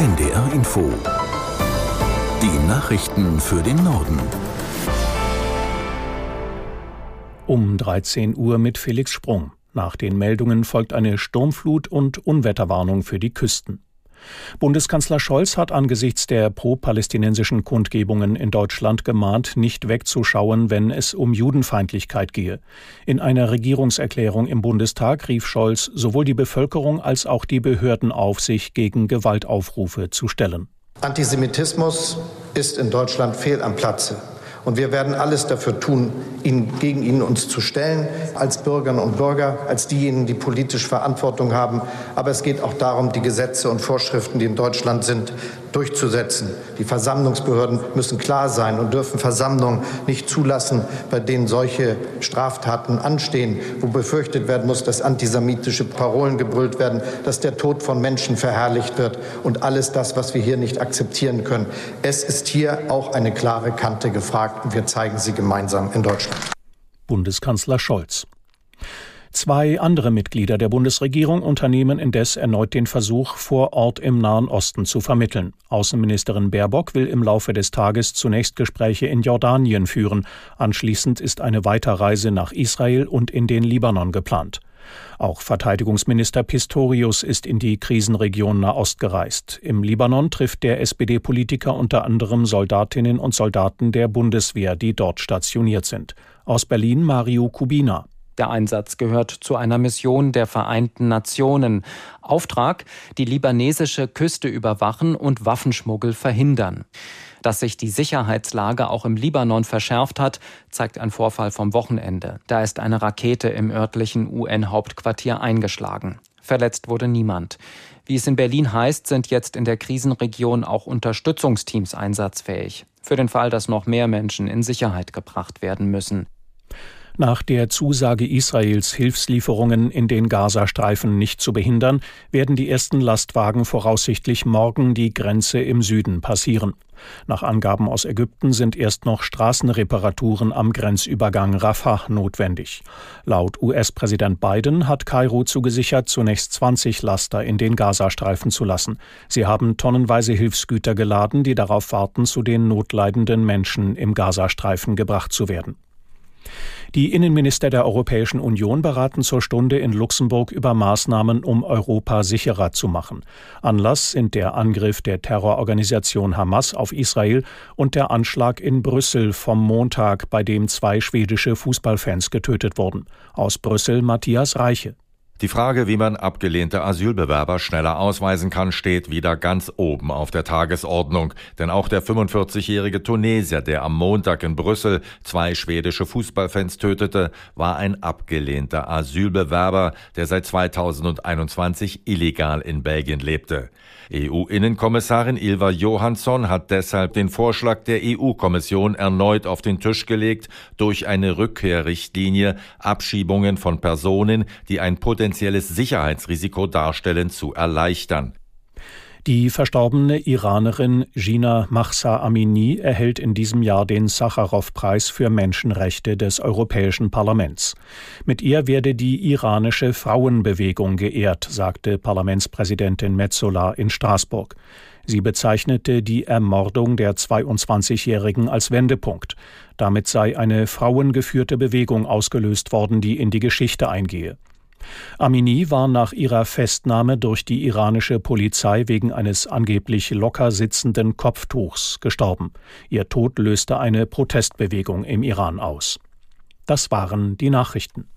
NDR Info. Die Nachrichten für den Norden. Um 13 Uhr mit Felix Sprung. Nach den Meldungen folgt eine Sturmflut und Unwetterwarnung für die Küsten. Bundeskanzler Scholz hat angesichts der pro-palästinensischen Kundgebungen in Deutschland gemahnt, nicht wegzuschauen, wenn es um Judenfeindlichkeit gehe. In einer Regierungserklärung im Bundestag rief Scholz sowohl die Bevölkerung als auch die Behörden auf, sich gegen Gewaltaufrufe zu stellen. Antisemitismus ist in Deutschland fehl am Platze. Und wir werden alles dafür tun, ihn, gegen ihn uns zu stellen, als Bürgerinnen und Bürger, als diejenigen, die politisch Verantwortung haben. Aber es geht auch darum, die Gesetze und Vorschriften, die in Deutschland sind, durchzusetzen. Die Versammlungsbehörden müssen klar sein und dürfen Versammlungen nicht zulassen, bei denen solche Straftaten anstehen, wo befürchtet werden muss, dass antisemitische Parolen gebrüllt werden, dass der Tod von Menschen verherrlicht wird und alles das, was wir hier nicht akzeptieren können. Es ist hier auch eine klare Kante gefragt und wir zeigen sie gemeinsam in Deutschland. Bundeskanzler Scholz. Zwei andere Mitglieder der Bundesregierung unternehmen indes erneut den Versuch, vor Ort im Nahen Osten zu vermitteln. Außenministerin Baerbock will im Laufe des Tages zunächst Gespräche in Jordanien führen. Anschließend ist eine Weiterreise nach Israel und in den Libanon geplant. Auch Verteidigungsminister Pistorius ist in die Krisenregion Nahost gereist. Im Libanon trifft der SPD-Politiker unter anderem Soldatinnen und Soldaten der Bundeswehr, die dort stationiert sind. Aus Berlin Mario Kubina. Der Einsatz gehört zu einer Mission der Vereinten Nationen. Auftrag, die libanesische Küste überwachen und Waffenschmuggel verhindern. Dass sich die Sicherheitslage auch im Libanon verschärft hat, zeigt ein Vorfall vom Wochenende. Da ist eine Rakete im örtlichen UN-Hauptquartier eingeschlagen. Verletzt wurde niemand. Wie es in Berlin heißt, sind jetzt in der Krisenregion auch Unterstützungsteams einsatzfähig. Für den Fall, dass noch mehr Menschen in Sicherheit gebracht werden müssen. Nach der Zusage Israels, Hilfslieferungen in den Gazastreifen nicht zu behindern, werden die ersten Lastwagen voraussichtlich morgen die Grenze im Süden passieren. Nach Angaben aus Ägypten sind erst noch Straßenreparaturen am Grenzübergang Rafah notwendig. Laut US-Präsident Biden hat Kairo zugesichert, zunächst 20 Laster in den Gazastreifen zu lassen. Sie haben tonnenweise Hilfsgüter geladen, die darauf warten, zu den notleidenden Menschen im Gazastreifen gebracht zu werden. Die Innenminister der Europäischen Union beraten zur Stunde in Luxemburg über Maßnahmen, um Europa sicherer zu machen. Anlass sind der Angriff der Terrororganisation Hamas auf Israel und der Anschlag in Brüssel vom Montag, bei dem zwei schwedische Fußballfans getötet wurden. Aus Brüssel Matthias Reiche. Die Frage, wie man abgelehnte Asylbewerber schneller ausweisen kann, steht wieder ganz oben auf der Tagesordnung. Denn auch der 45-jährige Tunesier, der am Montag in Brüssel zwei schwedische Fußballfans tötete, war ein abgelehnter Asylbewerber, der seit 2021 illegal in Belgien lebte. EU-Innenkommissarin Ilva Johansson hat deshalb den Vorschlag der EU-Kommission erneut auf den Tisch gelegt, durch eine Rückkehrrichtlinie Abschiebungen von Personen, die ein potenzielles Sicherheitsrisiko darstellen, zu erleichtern. Die verstorbene Iranerin Gina Mahsa Amini erhält in diesem Jahr den Sacharow-Preis für Menschenrechte des Europäischen Parlaments. Mit ihr werde die iranische Frauenbewegung geehrt, sagte Parlamentspräsidentin Metzola in Straßburg. Sie bezeichnete die Ermordung der 22-Jährigen als Wendepunkt. Damit sei eine frauengeführte Bewegung ausgelöst worden, die in die Geschichte eingehe. Amini war nach ihrer Festnahme durch die iranische Polizei wegen eines angeblich locker sitzenden Kopftuchs gestorben. Ihr Tod löste eine Protestbewegung im Iran aus. Das waren die Nachrichten.